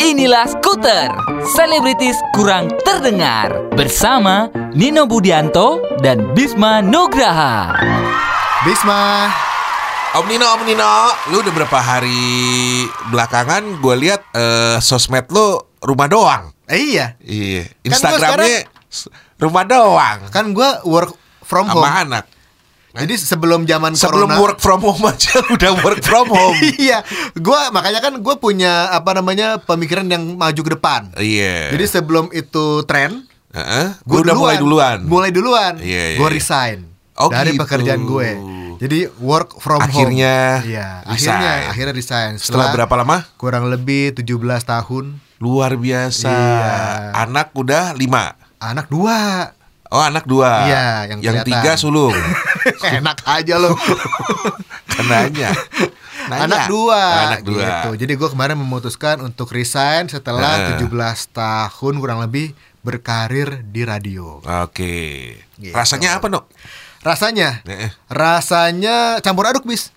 Inilah Skuter, selebritis kurang terdengar. Bersama Nino Budianto dan Bisma Nugraha. Bisma, Om Nino, Om Nino, lu udah berapa hari belakangan gue lihat eh, sosmed lu rumah doang. eh, iya, Iya, Kan Instagramnya s- rumah doang. Kan gue work from home. sama anak. Jadi sebelum zaman Sebelum corona, work from home aja udah work from home. iya, gua makanya kan gue punya apa namanya pemikiran yang maju ke depan. Iya. Jadi sebelum itu tren, Heeh, gue gua udah mulai duluan. Mulai duluan. Iya, iya, gue iya. resign Oh, dari gitu. pekerjaan gue. Jadi work from Akhirnya home. Iya, resign. akhirnya akhirnya resign. Setelah berapa lama? Kurang lebih 17 tahun. Luar biasa. Iya. Anak udah lima. Anak dua. Oh anak dua. Iya, yang yang kelihatan. tiga sulung. Enak aja loh. kan nanya. Anak dua. Anak dua. Gitu. Jadi gue kemarin memutuskan untuk resign setelah Eh. 17 tahun kurang lebih berkarir di radio. Oke. Gitu. Rasanya apa, Nok? Rasanya, Eh, rasanya campur aduk bis,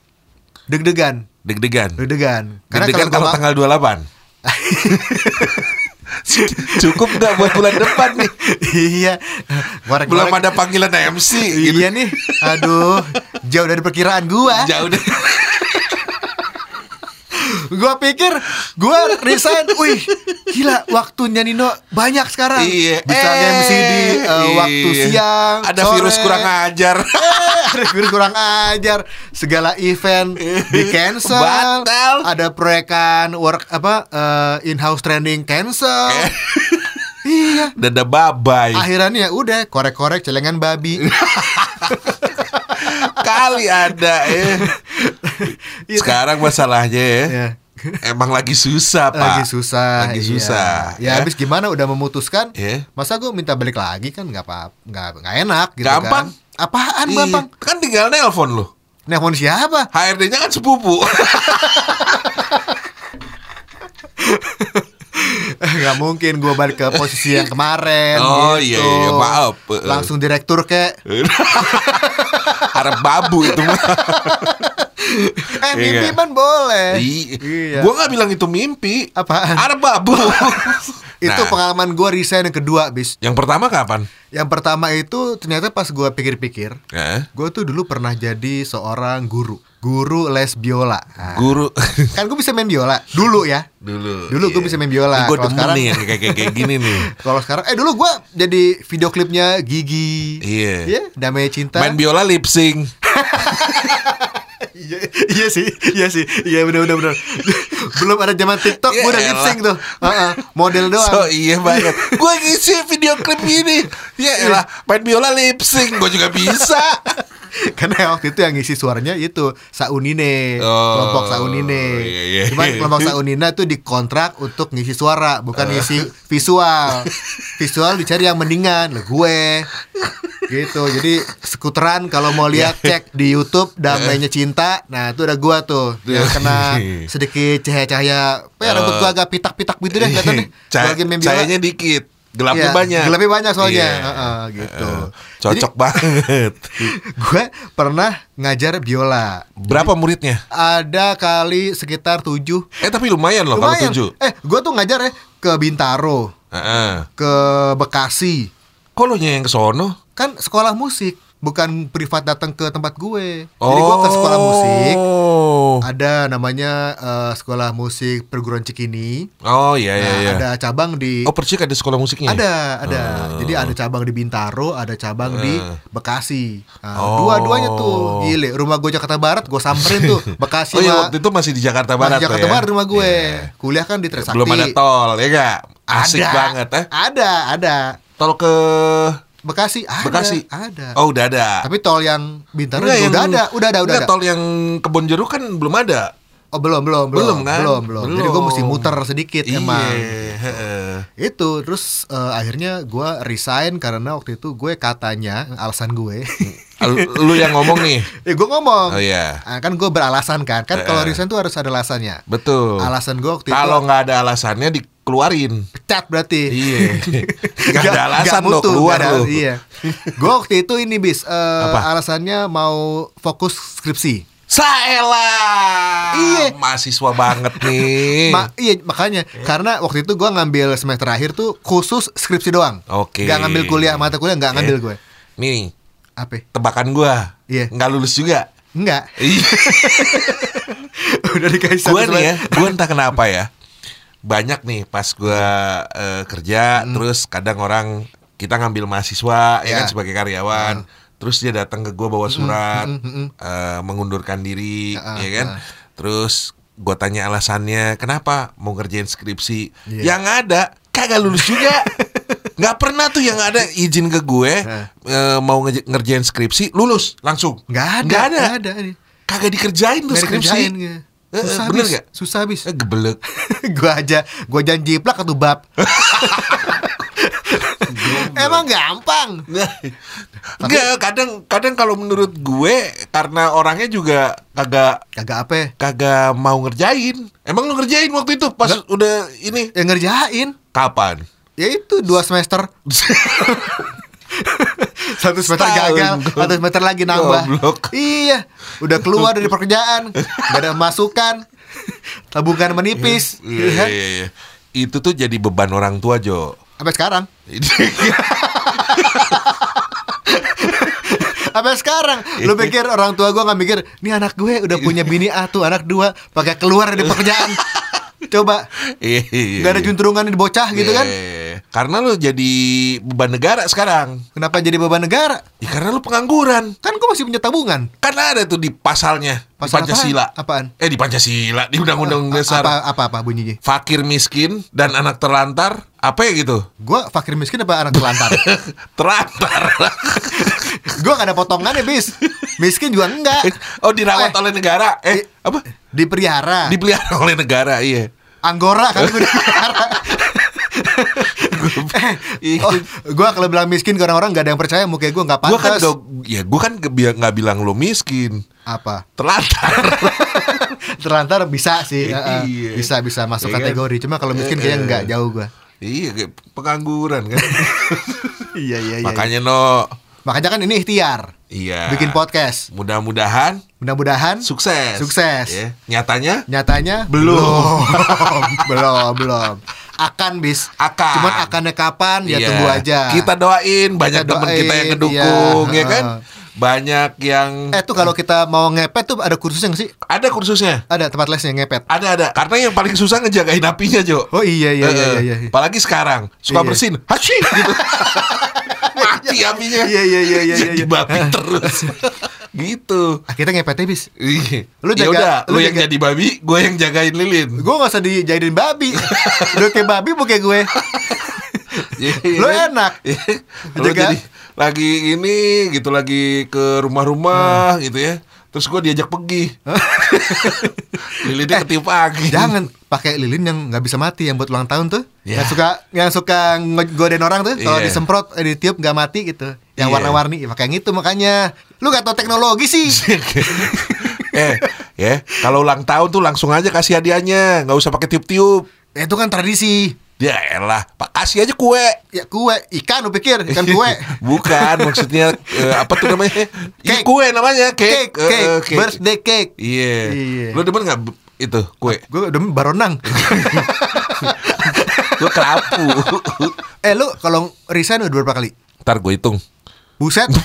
deg-degan, Deg-degan. deg-degan. Deg-degan gua kalau ma- tanggal 28. Cukup nggak buat bulan depan nih? iya, gorek Belum ada panggilan MC gitu. Iya nih, aduh, jauh dari perkiraan gua. Jauh deh. Gua pikir gua resign, wih, gila waktunya Nino banyak sekarang. Iya. Bisa Eh, MC di uh, waktu iya. siang, Ada sore. virus kurang ajar. Eh, ada virus kurang ajar. Segala event di cancel. Batal. Ada proyekan work apa uh, in-house training cancel. Eh. iya. Dada babai. Akhirannya udah korek-korek celengan babi. Kali ada eh. Iya. Sekarang masalahnya ya. Iya. Emang lagi susah, Pak. Lagi susah. Lagi iya. susah. Ya, habis gimana udah memutuskan? Iya. Masa gue minta balik lagi kan nggak apa nggak nggak enak gitu Gampang. kan. Apaan Iya. gampang? Kan tinggal nelpon lu. Nelfon siapa? HRD-nya kan sepupu. Gak mungkin gue balik ke posisi yang kemarin Oh, gitu. iya, iya, maaf. Langsung direktur kek Harap babu itu mah. Eh Iya. mimpi man boleh Iya. Gua nggak bilang itu mimpi. Apaan? Harap babu. Itu Nah, pengalaman gue resign yang kedua bis Yang pertama kapan? Yang pertama itu ternyata pas gue pikir-pikir Eh, Gue tuh dulu pernah jadi seorang guru Guru les biola Nah, guru. Kan gue bisa main biola Dulu ya Dulu. Dulu gua bisa main biola. Gue demen sekarang- nih yang kayak kayak kayak gini nih. Kalau sekarang Eh dulu gue jadi video klipnya Gigi Iya. Iya Damai Cinta Main biola lip sync. iya, iya sih, iya sih, iya benar benar benar. Belum ada zaman TikTok, gue udah elah. lip sync tuh, Heeh, model doang. So iya banget. Gue ngisi video klip gini. Ya elah, main biola lip sync gue juga bisa. Karena waktu itu yang ngisi suaranya itu Saunine, Oh, kelompok Saunine. iya, iya. Cuman kelompok Saunina tuh dikontrak untuk ngisi suara, bukan ngisi visual. Visual dicari yang mendingan, lah gue. Gitu. Jadi skuteran kalau mau lihat cek di YouTube damainya cinta. Nah, itu udah gua tuh yang kena sedikit cahaya-cahaya. Ya, rambut gua agak pitak-pitak gitu deh kelihatannya. Lagi main. Cahayanya dikit, gelapnya Iya, banyak. gelapnya banyak soalnya. Iya. Heeh, gitu. Heeh. Cocok banget. Gue pernah ngajar biola. Berapa muridnya? Ada kali sekitar tujuh Eh tapi lumayan loh kalau Lumayan. tujuh. Eh, gue tuh ngajar ya ke Bintaro, Heeh. ke Bekasi. Kok lo yang ke sono? Kan sekolah musik, bukan privat datang ke tempat gue. Jadi gue ke sekolah musik. Oh. Ada namanya eh, sekolah musik perguruan Cikini. Oh iya iya Nah, iya. Ada cabang di Oh Persik ada sekolah musiknya? Ada, ada. Oh. Jadi ada cabang di Bintaro, ada cabang di Eh. Bekasi. Nah, Oh. Dua-duanya tuh, gile. Rumah gue Jakarta Barat, gue samperin tuh. Bekasi Oh iya waktu itu masih di Jakarta Masih Barat tuh Jakarta ya? Barat rumah gue. Iya. Kuliah kan di Trisakti. Belum ada tol ya gak? Asik Ada. banget eh. Ada, ada. Tol ke Bekasi ada. Bekasi? Ada. Oh udah ada. Tapi tol yang Bintaro Enggak, juga udah yang- ada, udah ada, udah enggak, ada. tol yang Kebon Jeruk kan belum ada. Oh belum, belum, belum, Belum, kan? belum, belum. Jadi gue Belum. mesti muter sedikit Iya. emang. Itu terus eh, akhirnya gue resign karena waktu itu gue katanya alasan gue. Lu- yang ngomong nih. eh gue ngomong. Oh iya. Ah, kan gue beralasan kan. Kan kalau Eh. resign tuh harus ada alasannya. Betul. Alasan gue waktu itu Kalau nggak ada alasannya di keluarin. Pecat berarti. Iya. Gak ada alasan lo mutu, keluar nggak ada- lo. Iya. Gue waktu itu ini bis eh, Apa? alasannya mau fokus skripsi. Saela. Iya. Mahasiswa banget nih. Ma- iya makanya karena waktu itu gue ngambil semester akhir tuh khusus skripsi doang. Oke. Gak ngambil kuliah mata kuliah nggak ngambil gue. Nih, Apa? tebakan gua. Iya. Nggak lulus juga. Enggak. Iya. Udah dikasih gue nih ya, gue entah kenapa ya. Banyak nih pas gue eh, kerja, terus kadang orang kita ngambil mahasiswa ya Ya. kan sebagai karyawan. Terus dia datang ke gue bawa surat, eh, mengundurkan diri, Ah, ya kan. ah. Terus gue tanya alasannya, kenapa mau ngerjain skripsi? Iya. Yang ada kagak lulus juga. nggak pernah tuh yang ada izin ke gue Nah. eh, mau nge- ngerjain skripsi lulus langsung Nggak ada. nggak ada Nggak ada. kagak dikerjain tuh skripsi dikerjain, eh, Susah bener bis. nggak? Susah bis. Eh, gebelek gua aja, gua janji plak atau bab. Emang gampang. Enggak, kadang kadang kalau menurut gue karena orangnya juga kagak Kagak apa? kagak mau ngerjain. Emang lu ngerjain waktu itu pas udah ini Yang ngerjain. kapan? Ya itu dua semester. Satu semester Setahun, gagal, goblok. satu semester lagi nambah. Goblok. Iya, udah keluar dari pekerjaan, gak ada masukan, tabungan menipis. Iya, ya kan? iya, iya. Itu tuh jadi beban orang tua, Jo. Sampai sekarang. Sampai sekarang Lu pikir orang tua gue gak mikir Nih anak gue udah punya bini A tuh Anak dua Pakai keluar dari pekerjaan Coba Iya, iya, Gak ada iya. juntrungan di bocah gitu kan Iya. Karena lu jadi beban negara sekarang. Kenapa jadi beban negara Ya karena lu pengangguran. Kan gue masih punya tabungan Kan ada tuh di pasalnya Pasal di Pancasila. apaan? Apaan? Eh di Pancasila, di Undang-Undang Dasar. Apa, apa, apa bunyinya Fakir miskin dan anak terlantar, apa ya gitu? Gue fakir miskin apa anak terlantar terlantar. Gue gak ada potongannya bis Miskin juga enggak oh dirawat Eh. oleh negara. Eh apa? Dipelihara Dipelihara oleh negara, iya. Anggora kan gue dipelihara. Oh, gue kalau bilang miskin ke orang-orang gak ada yang percaya muka gue nggak Gua kan pantas. ya gua kan ke- bi- nggak bilang lo miskin, Apa? terlantar. Terlantar bisa sih, Iya. uh-uh. bisa bisa masuk Iya kan? kategori. Cuma kalau miskin kayaknya nggak jauh gue. iya, kayak pengangguran kan. Iya iya iya. Makanya no, Makanya kan ini ikhtiar. iya. Bikin podcast. Mudah-mudahan Mudah-mudahan sukses. Sukses. Ya. Nyatanya Nyatanya Belum. belum, belum. Akan bis. Akan. Cuman akannya kapan ya Iya. tunggu aja. Kita doain banyak teman kita yang ngedukung iya. ya kan. Banyak yang Eh tuh kalau kita mau ngepet tuh ada kursusnya nggak sih? ada kursusnya. Ada tempat lesnya ngepet. Ada ada. Karena yang paling susah ngejagain apinya, Jo. Oh iya iya iya Eh, iya. iya. Apalagi sekarang suka Iya. bersin, hashi gitu. Mati apinya. Iya iya iya iya Jadi iya. babi terus. gitu. Akhirnya ngepetnya bis. Iya. Lu ya jaga- udah, lu lu yang jaga- jadi babi, gue yang jagain lilin. Gue gak usah dijadiin babi Udah kayak babi bukan gue Iya, Lu kan? enak. Iya. Lu Jaga- jadi lagi ini gitu lagi ke rumah-rumah gitu ya. Terus gue diajak pergi. Lilinnya ketiup angin. Eh, Jangan pakai lilin yang nggak bisa mati Yang buat ulang tahun tuh Ya. Yang suka yang suka ngegodain orang tuh Kalau Iya. disemprot, eh, ditiup nggak mati gitu Yang Iya. warna-warni ya, Pakai yang itu makanya Lu gak tau teknologi sih eh, ya, kalau ulang tahun tuh langsung aja kasih hadiahnya, nggak usah pakai tiup-tiup. Ya, Itu kan tradisi Ya elah, Pak kasih aja kue. Ya kue Ikan lu pikir Ikan kue Bukan, maksudnya eh, apa tuh namanya? Iya, Cake. kue namanya, Cake cake. Cake, Eh, eh, Birthday cake Iya. Iya. Lu demen nggak itu kue? Gue udah baronang Gue kerapu. Eh lu kalau resign udah berapa kali? Ntar gue hitung. Buset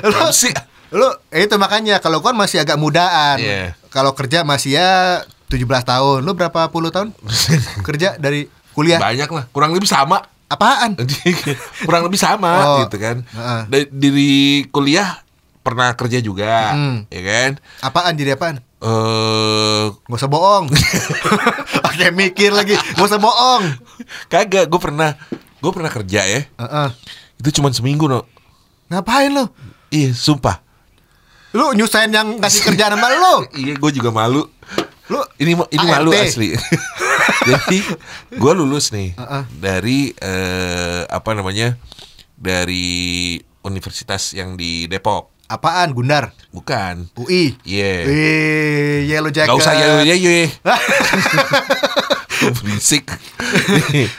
Berapa sih? lu eh, itu makanya kalau kan masih agak mudaan. Iya. Kalau kerja masih ya 17 tahun. Lu berapa puluh tahun kerja dari kuliah? Banyak lah, kurang lebih sama. Apaan? kurang lebih sama Oh, gitu kan. heeh. Dari, kuliah pernah kerja juga, Hmm. ya kan? Apaan jadi apaan? Eh Gak usah bohong. Pakai mikir lagi. Gak usah bohong. kagak, gue pernah gue pernah kerja ya. Heeh. Itu cuma seminggu no. Ngapain lu? Iya, sumpah. Lu nyusahin yang kasih kerjaan sama lu. Iya, gue juga malu. Lu Ini ini ART. malu asli. Jadi gue lulus nih Heeh. dari eh, apa namanya dari universitas yang di Depok. Apaan? Gundar. Bukan. UI. Iya. Wih, Yellow Jacket. Gak usah ya ya ya. Berisik.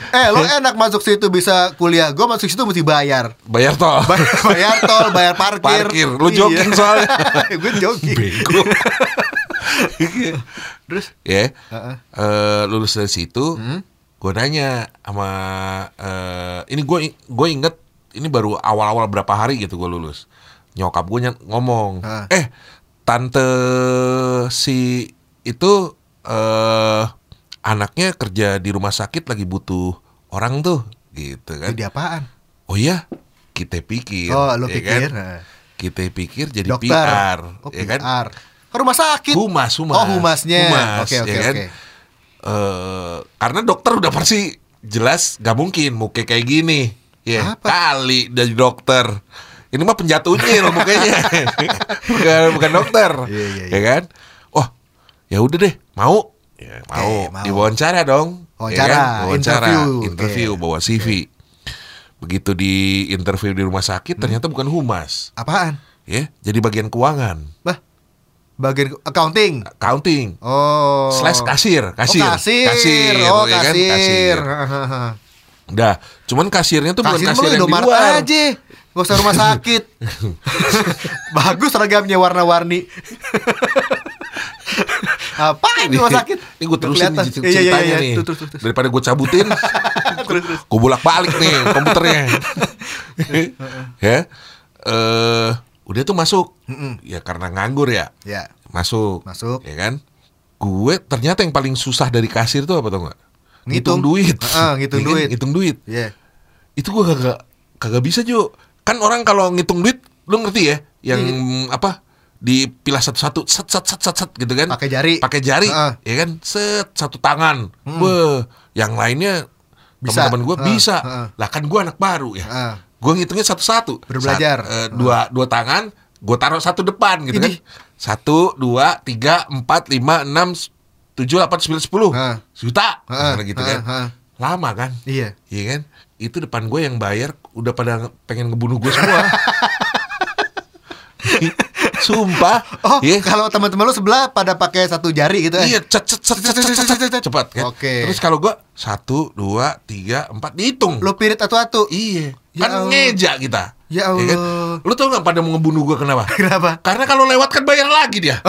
Eh, lo enak masuk situ bisa kuliah. Gue masuk situ mesti bayar. Bayar tol. Bayar, bayar tol, bayar parkir. Parkir. Lu jogging soalnya. gue jogging. Bego. Terus? ya. Heeh. Eh, lulus dari situ, Hmm? gue nanya sama eh, ini gue gue inget ini baru awal-awal berapa hari gitu gue lulus. Nyokap gue ngomong, Heeh. eh tante si itu eh anaknya kerja di rumah sakit lagi butuh orang tuh, gitu kan? Jadi apaan? Oh iya, kita pikir. Oh, lo ya pikir. kan? Nah. Kita pikir jadi Dokter. PR, Oh, ya kan? PR. Ke rumah sakit. Humas, humas. Oh, humasnya. Humas, Oke, oke, ya kan? oke. Eh, karena dokter udah pasti jelas gak mungkin muka kayak gini. Ya, Apa? kali dari dokter. Ini mah penjatuh nyil mukanya. bukan bukan dokter. Iya, iya, iya. Ya kan? Wah, ya udah deh, mau. Ya, mau. mau. Diwawancara dong. Wawancara, ya kan? Wawancara, interview. interview Oke. bawa CV. Begitu di interview di rumah sakit ternyata bukan humas. Apaan? Ya, jadi bagian keuangan, Bah, bagian accounting. accounting. Oh. Slash kasir, kasir, Oh, kasir. kasir, oh, ya kan? kasir. Kasir. Udah, cuman kasirnya tuh bukan Kasir kasir lu yang di luar. aja. Gak usah rumah sakit. Bagus seragamnya warna-warni. Apaan di rumah sakit? Ini gue terusin nih Iya, iya, ceritanya iya, nih. Tuh, tuh, tuh, tuh. Daripada gue cabutin, Terus, terus. gue bolak balik nih komputernya. ya, eh udah tuh masuk. Ya karena nganggur ya, Ya. masuk. Masuk. Ya kan? Gue ternyata yang paling susah dari kasir tuh apa tau nggak? Ngitung. duit. Heeh, ngitung Ya kan? duit. Ngitung duit. Iya. itu gua kagak kagak bisa Jo kan orang kalau ngitung duit lu ngerti ya? Yang apa? Dipilah satu-satu set set set set set gitu kan? Pakai jari. pakai jari Heeh. ya kan? Set satu tangan. Wah, yang lainnya teman-teman gua Heeh, bisa. heeh. lah kan gua anak baru ya. Heeh. gua ngitungnya satu-satu. Baru belajar. Sat- eh, dua dua tangan gua taruh satu depan gitu kan? Ini. satu dua tiga empat lima enam tujuh delapan sembilan sepuluh. Juta misalnya gitu kan. lama kan? Iya. Iya kan? Itu depan gue yang bayar udah pada pengen ngebunuh gue semua. Sumpah. Oh, Iya. kalau teman-teman lu sebelah pada pakai satu jari gitu eh. Iya, cet cet cet cet cet cet, cet, cepat kan. Oke. Terus kalau gue satu, dua, tiga, empat dihitung. Lu pirit atu-atu. Iya. Ya kan Allah. ngeja kita. Ya Iya kan? Allah. Lu tau gak pada mau ngebunuh gue kenapa? Kenapa? Karena kalau lewat kan bayar lagi dia.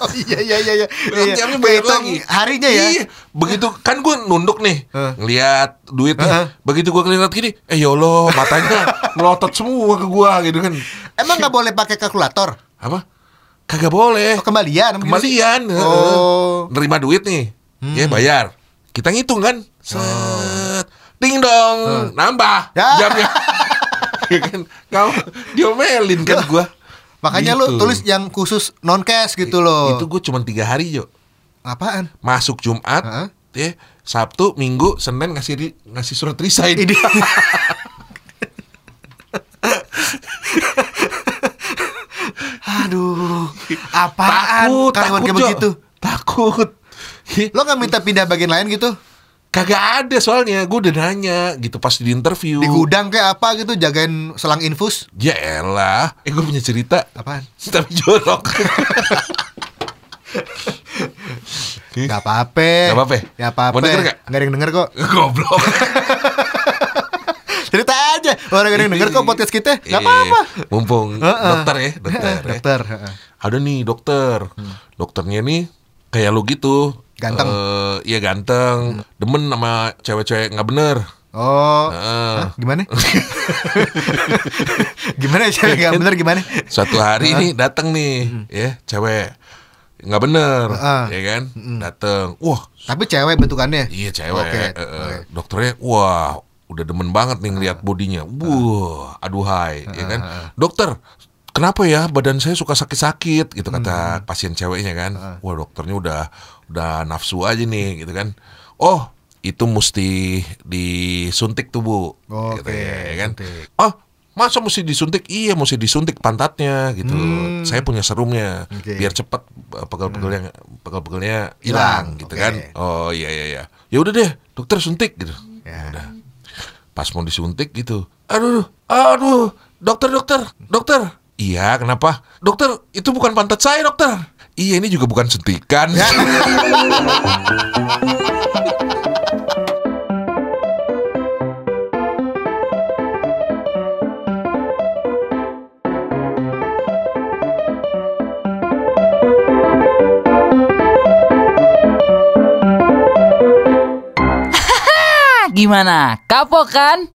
Oh, iya iya iya iya. Iya. Bayar Kehitung lagi. Harinya ya. Iya. Begitu kan gue nunduk nih, Heeh. ngeliat duit nih. Heeh. Begitu gue ngeliat gini, eh ya Allah, matanya melotot semua ke gue gitu kan. Emang nggak boleh pakai kalkulator? Apa? Kagak boleh. Oh, kembalian. Kembalian. Oh. Nerima duit nih. Ya bayar. Kita ngitung kan. Set. Ding dong. Nambah Ya. jamnya. Ya kan? Kau diomelin kan gua. Makanya Gitu. lu tulis yang khusus non cash gitu loh. Itu gua cuma tiga hari Jo. apaan? Masuk Jumat, Heeh. ya, Sabtu, Minggu, Senin ngasih ngasih surat resign. Ini Aduh, apaan? takut, takut begitu. Takut. Lo nggak minta pindah bagian lain gitu? Kagak ada soalnya, gue udah nanya gitu pas di interview. Di gudang kayak apa gitu jagain selang infus? Ya elah, eh gue punya cerita Apaan? Tapi jorok Gak apa-apa. Gak apa-apa? Gak apa-apa. Mau denger nggak? Nggak ada yang denger kok. Goblok Cerita aja. Orang ada yang denger kok podcast kita. Gak Iya, apa-apa. Mumpung Heeh. dokter ya Dokter ya. Dokter. heeh. Ada nih dokter Dokternya nih kayak lu gitu Ganteng. Eh, Iya ganteng Demen sama cewek-cewek nggak bener Oh. Heeh. Hah, gimana? gimana ya? Gak bener gimana? Suatu hari nih datang nih ya cewek nggak bener Heeh. ya kan datang wah Tapi cewek bentukannya. Iya cewek. Eh, eh, oke. Dokternya wah udah demen banget nih ngeliat bodinya. Wah, aduhai, ya kan. Dokter, kenapa ya badan saya suka sakit-sakit gitu kata Hmm. pasien ceweknya kan. Wah, dokternya udah udah nafsu aja nih gitu kan. Oh, itu mesti disuntik tuh, Bu. Gitu ya, ya kan. suntik. Oh, masa mesti disuntik? Iya, mesti disuntik pantatnya gitu. Saya punya serumnya Hmm. Hmm. biar cepet eh, pegel-pegelnya pegel-pegelnya hilang gitu kan. Oh iya iya iya. Ya udah deh, dokter suntik gitu. Ya. Udah. Pas mau disuntik gitu. Aduh, aduh, dokter dokter, dokter. Iya, kenapa? Dokter, itu bukan pantat saya, dokter. Iya, ini juga bukan suntikan. Gimana? Kapok kan?